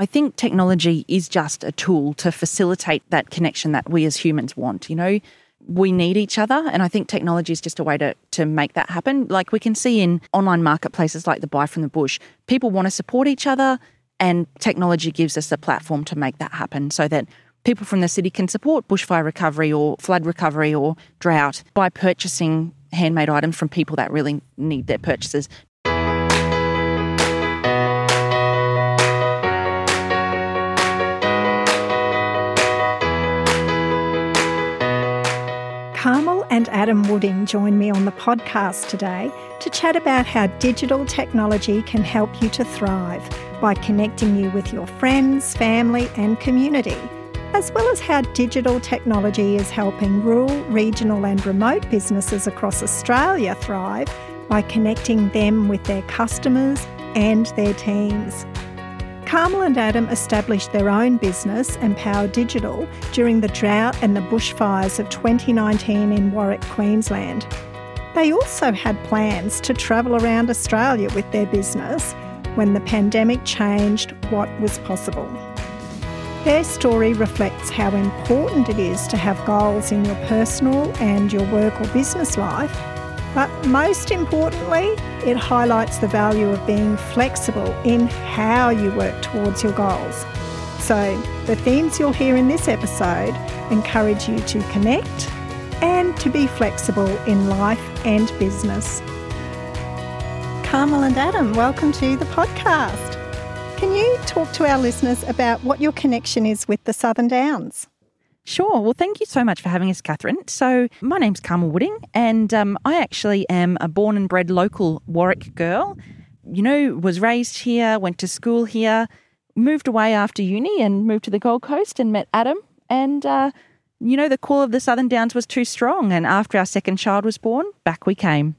I think technology is just a tool to facilitate that connection that we as humans want. You know, we need each other. And I think technology is just a way to, to make that happen. Like we can see in online marketplaces like the Buy from the Bush, people want to support each other, and technology gives us a platform to make that happen so that people from the city can support bushfire recovery or flood recovery or drought by purchasing handmade items from people that really need their purchases. Carmel and Adam Wooding join me on the podcast today to chat about how digital technology can help you to thrive by connecting you with your friends, family, and community, as well as how digital technology is helping rural, regional, and remote businesses across Australia thrive by connecting them with their customers and their teams. Carmel and Adam established their own business, Empower Digital, during the drought and the bushfires of 2019 in Warwick, Queensland. They also had plans to travel around Australia with their business when the pandemic changed what was possible. Their story reflects how important it is to have goals in your personal and your work or business life but most importantly, it highlights the value of being flexible in how you work towards your goals. So, the themes you'll hear in this episode encourage you to connect and to be flexible in life and business. Carmel and Adam, welcome to the podcast. Can you talk to our listeners about what your connection is with the Southern Downs? Sure. Well, thank you so much for having us, Catherine. So, my name's Carmel Wooding, and um, I actually am a born and bred local Warwick girl. You know, was raised here, went to school here, moved away after uni, and moved to the Gold Coast and met Adam. And, uh, you know, the call of the Southern Downs was too strong. And after our second child was born, back we came.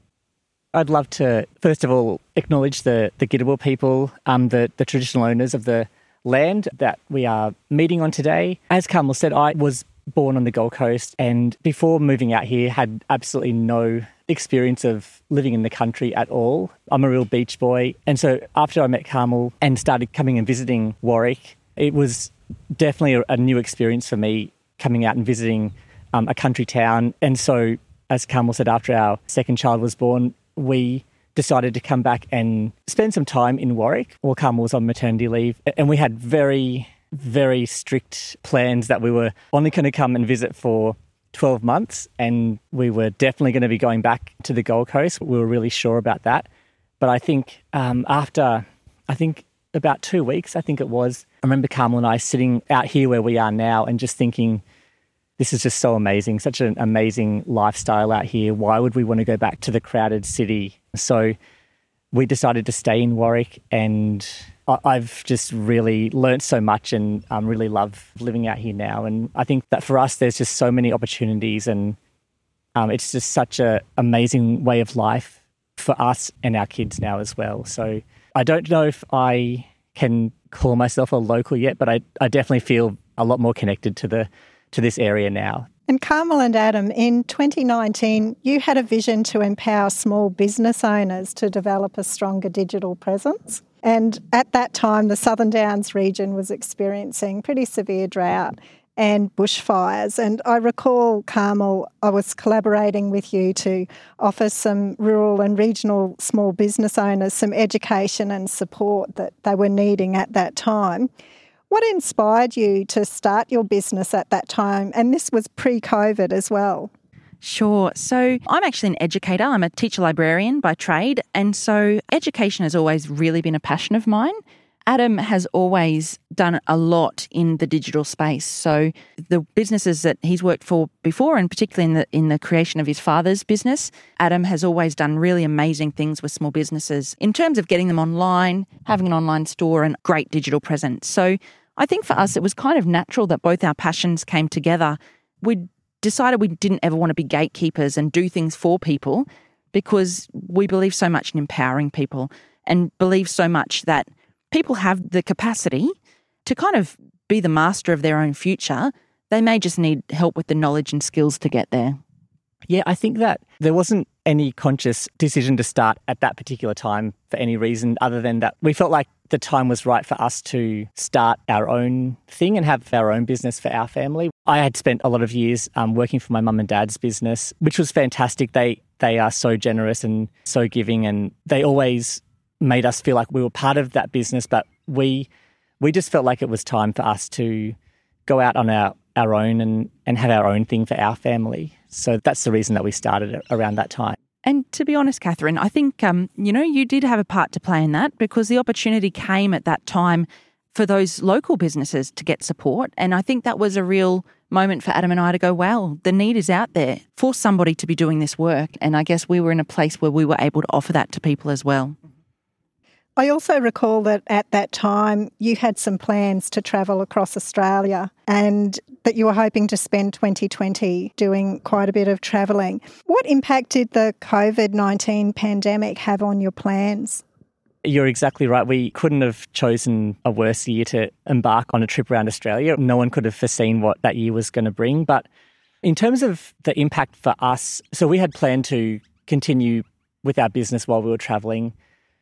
I'd love to, first of all, acknowledge the, the Gidawal people, um, the, the traditional owners of the land that we are meeting on today. As Carmel said, I was born on the Gold Coast and before moving out here had absolutely no experience of living in the country at all. I'm a real beach boy. And so after I met Carmel and started coming and visiting Warwick, it was definitely a, new experience for me coming out and visiting um, a country town. And so, as Carmel said, after our second child was born, we decided to come back and spend some time in Warwick while Carmel was on maternity leave. And we had very, very strict plans that we were only going to come and visit for 12 months. And we were definitely going to be going back to the Gold Coast. We were really sure about that. But I think um, after, I think about two weeks, I think it was, I remember Carmel and I sitting out here where we are now and just thinking, this is just so amazing, such an amazing lifestyle out here. Why would we want to go back to the crowded city? So we decided to stay in Warwick, and I've just really learnt so much and um, really love living out here now. And I think that for us, there's just so many opportunities, and um, it's just such an amazing way of life for us and our kids now as well. So I don't know if I can call myself a local yet, but I, I definitely feel a lot more connected to the to this area now. And Carmel and Adam, in 2019, you had a vision to empower small business owners to develop a stronger digital presence. And at that time, the Southern Downs region was experiencing pretty severe drought and bushfires. And I recall, Carmel, I was collaborating with you to offer some rural and regional small business owners some education and support that they were needing at that time. What inspired you to start your business at that time? And this was pre COVID as well. Sure. So I'm actually an educator. I'm a teacher librarian by trade. And so education has always really been a passion of mine. Adam has always done a lot in the digital space. So the businesses that he's worked for before, and particularly in the in the creation of his father's business, Adam has always done really amazing things with small businesses in terms of getting them online, having an online store, and great digital presence. So I think for us, it was kind of natural that both our passions came together. We decided we didn't ever want to be gatekeepers and do things for people because we believe so much in empowering people and believe so much that people have the capacity to kind of be the master of their own future. They may just need help with the knowledge and skills to get there. Yeah, I think that There wasn't any conscious decision to start at that particular time for any reason other than that we felt like the time was right for us to start our own thing and have our own business for our family. I had spent a lot of years um, working for my mum and dad's business, which was fantastic. They they are so generous and so giving, and they always made us feel like we were part of that business. But we we just felt like it was time for us to go out on our, our own and, and have our own thing for our family. So that's the reason that we started around that time. And to be honest, Catherine, I think um, you know you did have a part to play in that because the opportunity came at that time for those local businesses to get support, and I think that was a real moment for Adam and I to go, "Wow, the need is out there for somebody to be doing this work." And I guess we were in a place where we were able to offer that to people as well. I also recall that at that time you had some plans to travel across Australia and that you were hoping to spend 2020 doing quite a bit of travelling. What impact did the COVID 19 pandemic have on your plans? You're exactly right. We couldn't have chosen a worse year to embark on a trip around Australia. No one could have foreseen what that year was going to bring. But in terms of the impact for us, so we had planned to continue with our business while we were traveling.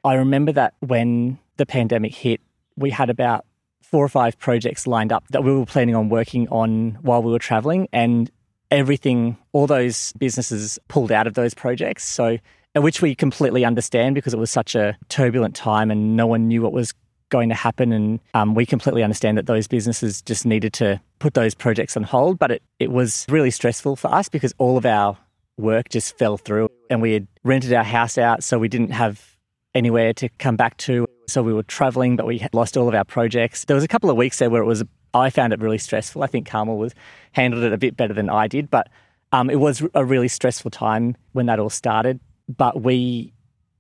I remember that when the pandemic hit, we had about four or five projects lined up that we were planning on working on while we were traveling, and everything, all those businesses pulled out of those projects. So, which we completely understand because it was such a turbulent time and no one knew what was going to happen. And um, we completely understand that those businesses just needed to put those projects on hold. But it, it was really stressful for us because all of our work just fell through and we had rented our house out. So we didn't have anywhere to come back to. So we were traveling, but we had lost all of our projects. There was a couple of weeks there where it was, I found it really stressful. I think Carmel was handled it a bit better than I did, but um, it was a really stressful time when that all started. But we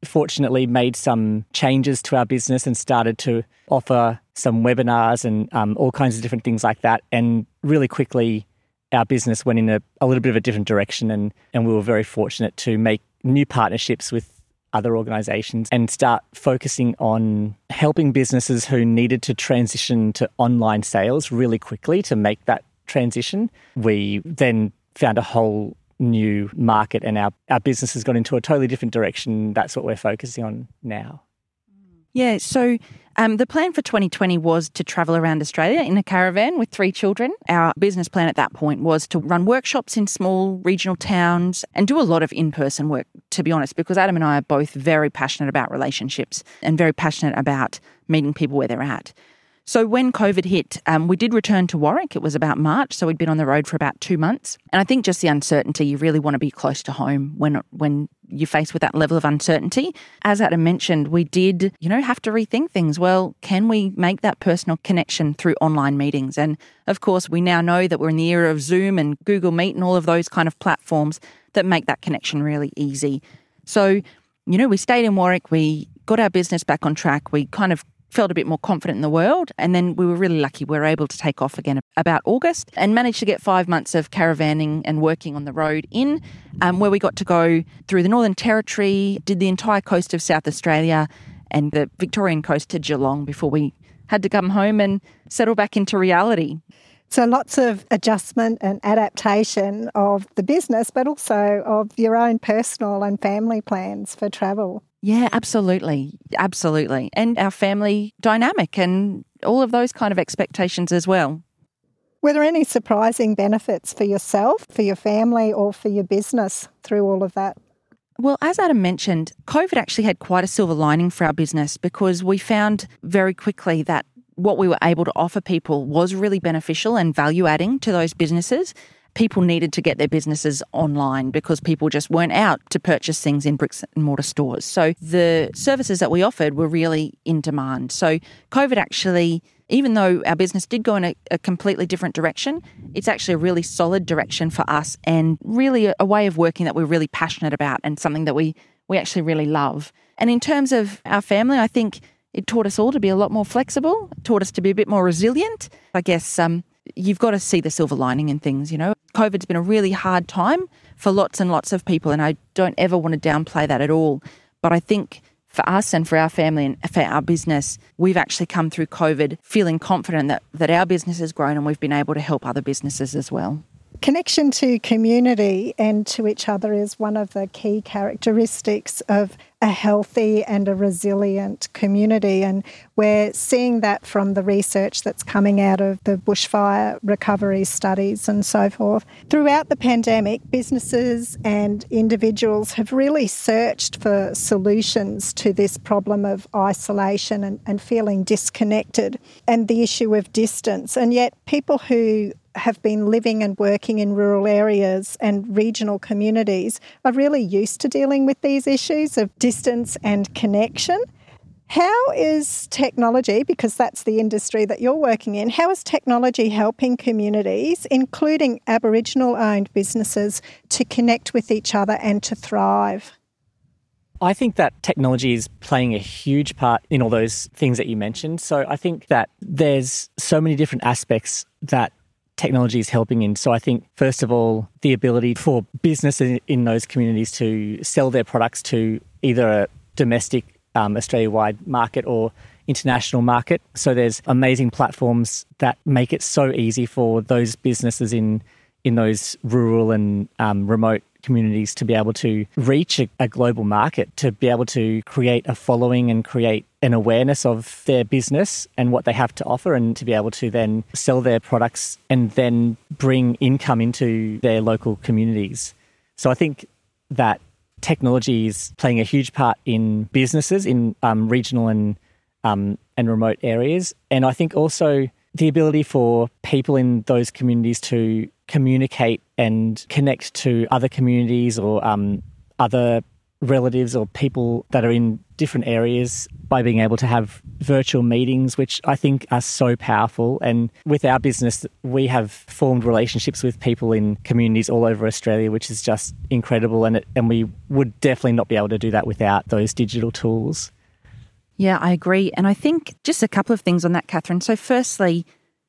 fortunately made some changes to our business and started to offer some webinars and um, all kinds of different things like that. And really quickly, our business went in a, a little bit of a different direction, and, and we were very fortunate to make new partnerships with other organizations and start focusing on helping businesses who needed to transition to online sales really quickly to make that transition. We then found a whole new market and our, our business has gone into a totally different direction. That's what we're focusing on now. Yeah, so um, the plan for 2020 was to travel around Australia in a caravan with three children. Our business plan at that point was to run workshops in small regional towns and do a lot of in person work, to be honest, because Adam and I are both very passionate about relationships and very passionate about meeting people where they're at. So when COVID hit, um, we did return to Warwick. It was about March, so we'd been on the road for about two months. And I think just the uncertainty, you really want to be close to home when when you're faced with that level of uncertainty. As Adam mentioned, we did, you know, have to rethink things. Well, can we make that personal connection through online meetings? And of course, we now know that we're in the era of Zoom and Google Meet and all of those kind of platforms that make that connection really easy. So, you know, we stayed in Warwick, we got our business back on track, we kind of felt a bit more confident in the world. And then we were really lucky. We were able to take off again about August and managed to get five months of caravanning and working on the road in, um, where we got to go through the Northern Territory, did the entire coast of South Australia and the Victorian coast to Geelong before we had to come home and settle back into reality. So, lots of adjustment and adaptation of the business, but also of your own personal and family plans for travel. Yeah, absolutely. Absolutely. And our family dynamic and all of those kind of expectations as well. Were there any surprising benefits for yourself, for your family, or for your business through all of that? Well, as Adam mentioned, COVID actually had quite a silver lining for our business because we found very quickly that what we were able to offer people was really beneficial and value adding to those businesses people needed to get their businesses online because people just weren't out to purchase things in bricks and mortar stores. So the services that we offered were really in demand. So COVID actually, even though our business did go in a, a completely different direction, it's actually a really solid direction for us and really a, a way of working that we're really passionate about and something that we, we actually really love. And in terms of our family, I think it taught us all to be a lot more flexible, taught us to be a bit more resilient. I guess um, you've got to see the silver lining in things, you know. COVID's been a really hard time for lots and lots of people, and I don't ever want to downplay that at all. But I think for us and for our family and for our business, we've actually come through COVID feeling confident that, that our business has grown and we've been able to help other businesses as well. Connection to community and to each other is one of the key characteristics of a healthy and a resilient community. And we're seeing that from the research that's coming out of the bushfire recovery studies and so forth. Throughout the pandemic, businesses and individuals have really searched for solutions to this problem of isolation and, and feeling disconnected and the issue of distance. And yet, people who have been living and working in rural areas and regional communities are really used to dealing with these issues of distance and connection. How is technology, because that's the industry that you're working in, how is technology helping communities, including Aboriginal owned businesses, to connect with each other and to thrive? I think that technology is playing a huge part in all those things that you mentioned. So I think that there's so many different aspects that technology is helping in. So I think, first of all, the ability for businesses in those communities to sell their products to either a domestic um, Australia wide market or international market. So there's amazing platforms that make it so easy for those businesses in in those rural and um, remote communities to be able to reach a, a, global market, to be able to create a following and create an awareness of their business and what they have to offer, and to be able to then sell their products and then bring income into their local communities. So I think that technology is playing a huge part in businesses in um, regional and um, and remote areas, and I think also the ability for people in those communities to communicate and connect to other communities or um, other relatives or people that are in different areas by being able to have virtual meetings, which I think are so powerful. And with our business, we have formed relationships with people in communities all over Australia, which is just incredible. And, it, and we would definitely not be able to do that without those digital tools. Yeah, I agree. And I think just a couple of things on that, Catherine. So, firstly,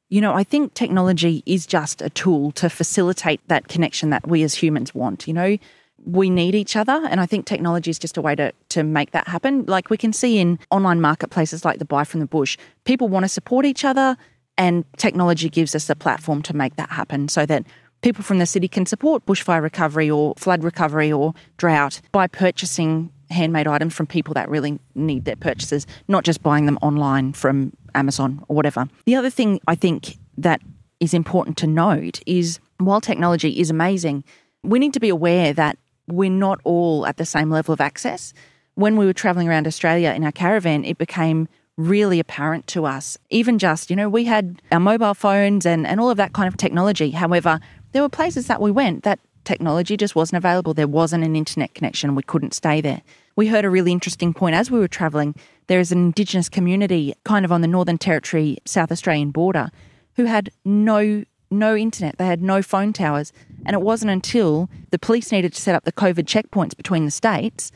you know, I think technology is just a tool to facilitate that connection that we as humans want. You know, we need each other. And I think technology is just a way to, to make that happen. Like we can see in online marketplaces like the Buy from the Bush, people want to support each other, and technology gives us a platform to make that happen so that people from the city can support bushfire recovery or flood recovery or drought by purchasing handmade items from people that really need their purchases, not just buying them online from Amazon or whatever. The other thing I think that is important to note is while technology is amazing, we need to be aware that we're not all at the same level of access. When we were traveling around Australia in our caravan, it became really apparent to us. Even just, you know, we had our mobile phones and, and all of that kind of technology. However, there were places that we went that technology just wasn't available. There wasn't an internet connection. We couldn't stay there. We heard a really interesting point as we were travelling. There is an Indigenous community kind of on the Northern Territory, South Australian border who had no no internet. They had no phone towers. And it wasn't until the police needed to set up the COVID checkpoints between the states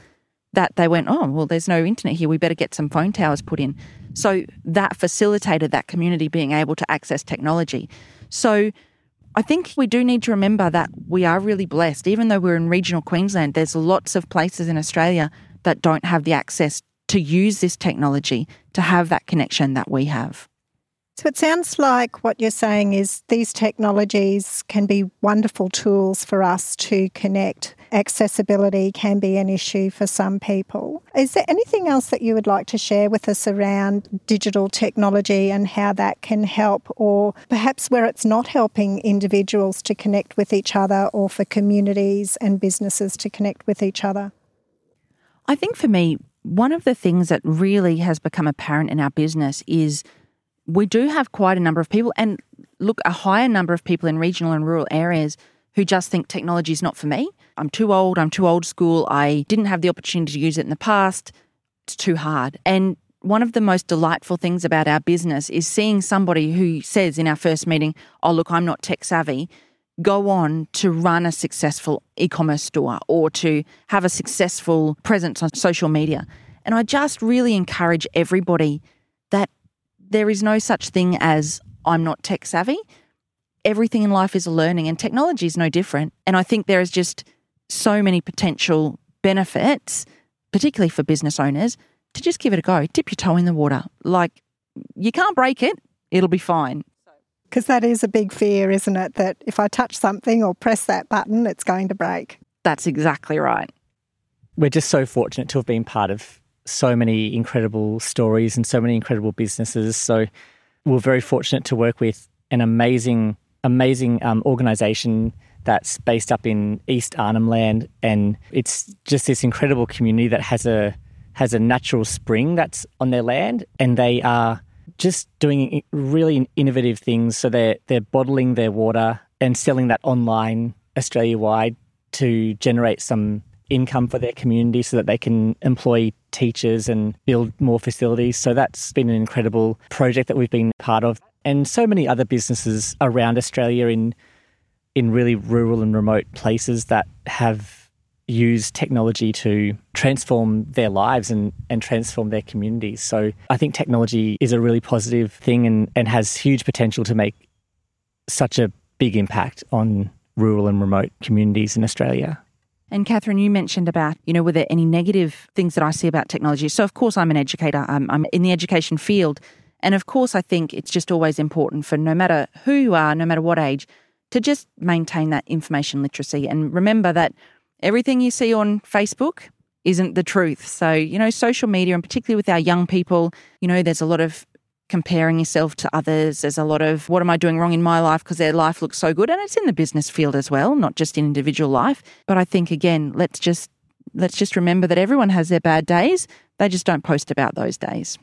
that they went, oh, well, there's no internet here. We better get some phone towers put in. So that facilitated that community being able to access technology. So I think we do need to remember that we are really blessed. Even though we're in regional Queensland, there's lots of places in Australia that don't have the access to use this technology to have that connection that we have. So it sounds like what you're saying is these technologies can be wonderful tools for us to connect. Accessibility can be an issue for some people. Is there anything else that you would like to share with us around digital technology and how that can help, or perhaps where it's not helping individuals to connect with each other or for communities and businesses to connect with each other? I think for me, one of the things that really has become apparent in our business is we do have quite a number of people, and look, a higher number of people in regional and rural areas who just think technology is not for me. I'm too old, I'm too old school, I didn't have the opportunity to use it in the past, it's too hard. And one of the most delightful things about our business is seeing somebody who says in our first meeting, Oh, look, I'm not tech savvy, go on to run a successful e commerce store or to have a successful presence on social media. And I just really encourage everybody that there is no such thing as I'm not tech savvy. Everything in life is a learning, and technology is no different. And I think there is just so many potential benefits, particularly for business owners, to just give it a go. Dip your toe in the water. Like, you can't break it, it'll be fine. Because that is a big fear, isn't it? That if I touch something or press that button, it's going to break. That's exactly right. We're just so fortunate to have been part of so many incredible stories and so many incredible businesses. So we're very fortunate to work with an amazing, amazing um, organization that's based up in East Arnhem Land, and it's just this incredible community that has a has a natural spring that's on their land, and they are just doing really innovative things. So they're they're bottling their water and selling that online Australia wide to generate some income for their community so that they can employ teachers and build more facilities. So that's been an incredible project that we've been part of. And so many other businesses around Australia in in really rural and remote places that have used technology to transform their lives and, and transform their communities. So I think technology is a really positive thing and, and has huge potential to make such a big impact on rural and remote communities in Australia. And Catherine, you mentioned about, you know, were there any negative things that I see about technology? So, of course, I'm an educator, I'm, I'm in the education field. And of course, I think it's just always important for no matter who you are, no matter what age, to just maintain that information literacy and remember that everything you see on Facebook isn't the truth. So, you know, social media, and particularly with our young people, you know, there's a lot of comparing yourself to others. There's a lot of what am I doing wrong in my life because their life looks so good. And it's in the business field as well, not just in individual life. But I think again, let's just let's just remember that everyone has their bad days. They just don't post about those days.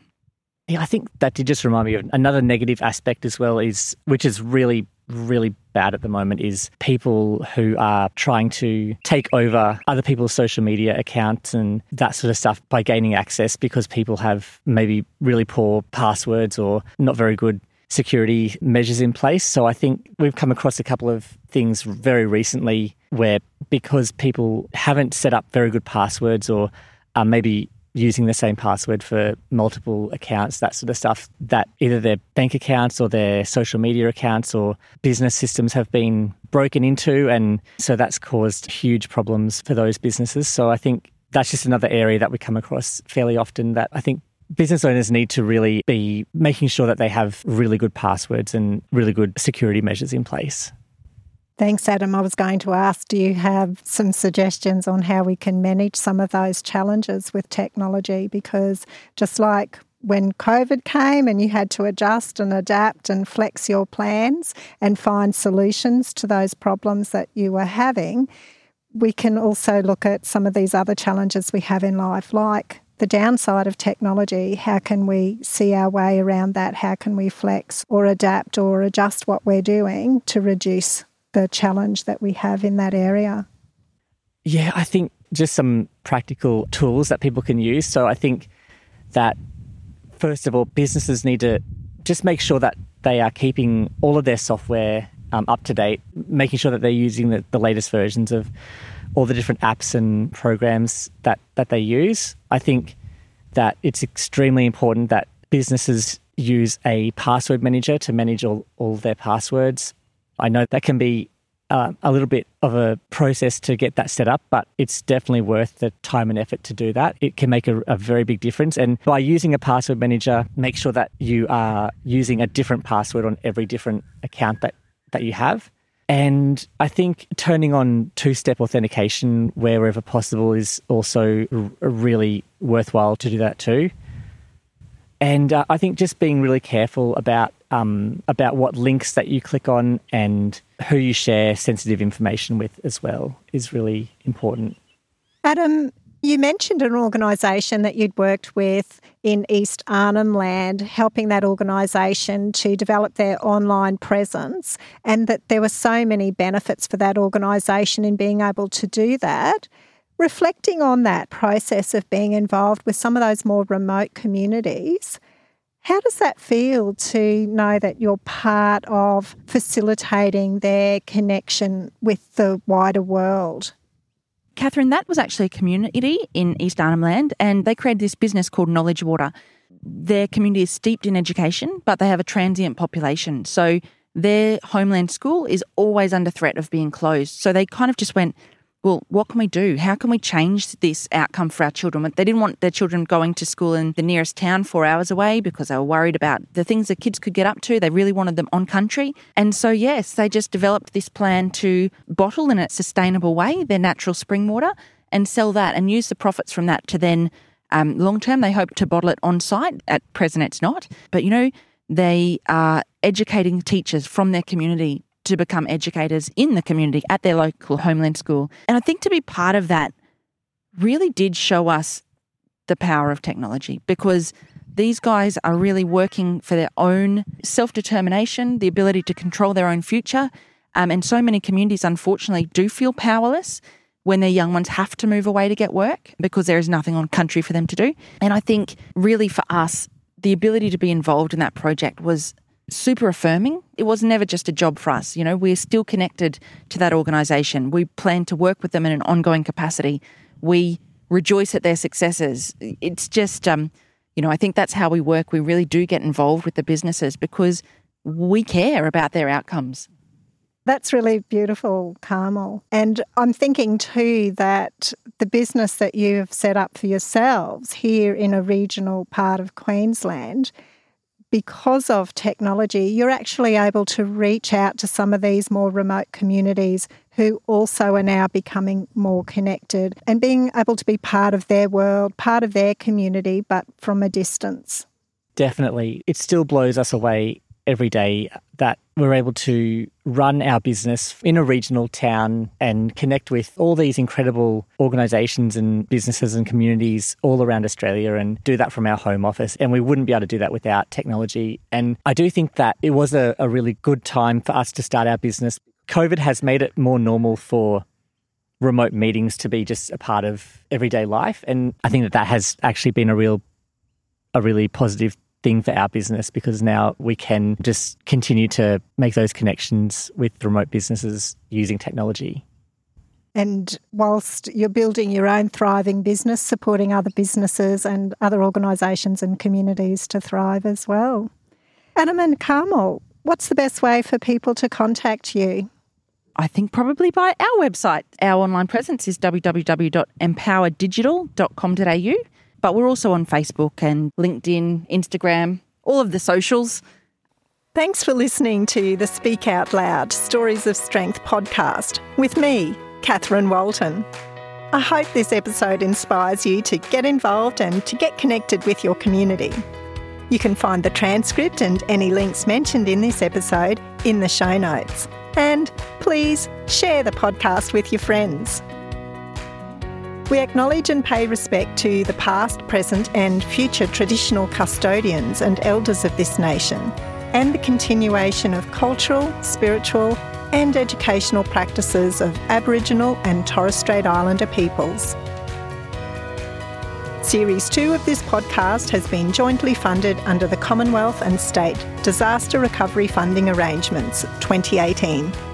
Yeah, I think that did just remind me of another negative aspect as well is which is really really bad at the moment is people who are trying to take over other people's social media accounts and that sort of stuff by gaining access because people have maybe really poor passwords or not very good security measures in place. So I think we've come across a couple of things very recently where because people haven't set up very good passwords or are maybe using the same password for multiple accounts, that sort of stuff, that either their bank accounts or their social media accounts or business systems have been broken into. And so that's caused huge problems for those businesses. So I think that's just another area that we come across fairly often that I think business owners need to really be making sure that they have really good passwords and really good security measures in place. Thanks, Adam. I was going to ask do you have some suggestions on how we can manage some of those challenges with technology? Because just like when COVID came and you had to adjust and adapt and flex your plans and find solutions to those problems that you were having, we can also look at some of these other challenges we have in life, like the downside of technology. How can we see our way around that? How can we flex or adapt or adjust what we're doing to reduce the challenge that we have in that area? Yeah, I think just some practical tools that people can use. So I think that first of all, businesses need to just make sure that they are keeping all of their software um, up to date, making sure that they're using the, the latest versions of all the different apps and programs that, that they use. I think that it's extremely important that businesses use a password manager to manage all, all their passwords. I know that can be uh, a little bit of a process to get that set up, but it's definitely worth the time and effort to do that. It can make a, a, very big difference. And by using a password manager, make sure that you are using a different password on every different account that, that you have. And I think turning on two step authentication wherever possible is also r- really worthwhile to do that too. And uh, I think just being really careful about um, about what links that you click on and who you share sensitive information with as well is really important. Adam, you mentioned an organisation that you'd worked with in East Arnhem Land, helping that organisation to develop their online presence, and that there were so many benefits for that organisation in being able to do that. Reflecting on that process of being involved with some of those more remote communities, how does that feel to know that you're part of facilitating their connection with the wider world? Catherine, that was actually a community in East Arnhem Land, and they created this business called Knowledge Water. Their community is steeped in education, but they have a transient population. So their homeland school is always under threat of being closed. So they kind of just went, well, what can we do? How can we change this outcome for our children? They didn't want their children going to school in the nearest town four hours away because they were worried about the things the kids could get up to. They really wanted them on country. And so, yes, they just developed this plan to bottle in a sustainable way their natural spring water and sell that and use the profits from that to then, um, long term, they hope to bottle it on site. At present, it's not. But, you know, they are educating teachers from their community to become educators in the community at their local homeland school. And I think to be part of that really did show us the power of technology because these guys are really working for their own self determination, the ability to control their own future. Um, and so many communities, unfortunately, do feel powerless when their young ones have to move away to get work because there is nothing on country for them to do. And I think, really, for us, the ability to be involved in that project was super affirming. It was never just a job for us. You know, we're still connected to that organisation. We plan to work with them in an ongoing capacity. We rejoice at their successes. It's just, um, you know, I think that's how we work. We really do get involved with the businesses because we care about their outcomes. That's really beautiful, Carmel. And I'm thinking too that the business that you've set up for yourselves here in a regional part of Queensland because of technology, you're actually able to reach out to some of these more remote communities who also are now becoming more connected and being able to be part of their world, part of their community, but from a distance. Definitely. It still blows us away every day that we're able to run our business in a regional town and connect with all these incredible organizations and businesses and communities all around Australia and do that from our home office. And we wouldn't be able to do that without technology. And I do think that it was a, a really good time for us to start our business. COVID has made it more normal for remote meetings to be just a part of everyday life. And I think that that has actually been a real, a really positive thing for our business because now we can just continue to make those connections with remote businesses using technology. And whilst you're building your own thriving business, supporting other businesses and other organisations and communities to thrive as well. Adam and Carmel, what's the best way for people to contact you? I think probably by our website. Our online presence is www.empowerdigital.com.au. But we're also on Facebook and LinkedIn, Instagram, all of the socials. Thanks for listening to the Speak Out Loud Stories of Strength podcast with me, Catherine Walton. I hope this episode inspires you to get involved and to get connected with your community. You can find the transcript and any links mentioned in this episode in the show notes. And please share the podcast with your friends. We acknowledge and pay respect to the past, present, and future traditional custodians and elders of this nation, and the continuation of cultural, spiritual, and educational practices of Aboriginal and Torres Strait Islander peoples. Series 2 of this podcast has been jointly funded under the Commonwealth and State Disaster Recovery Funding Arrangements 2018.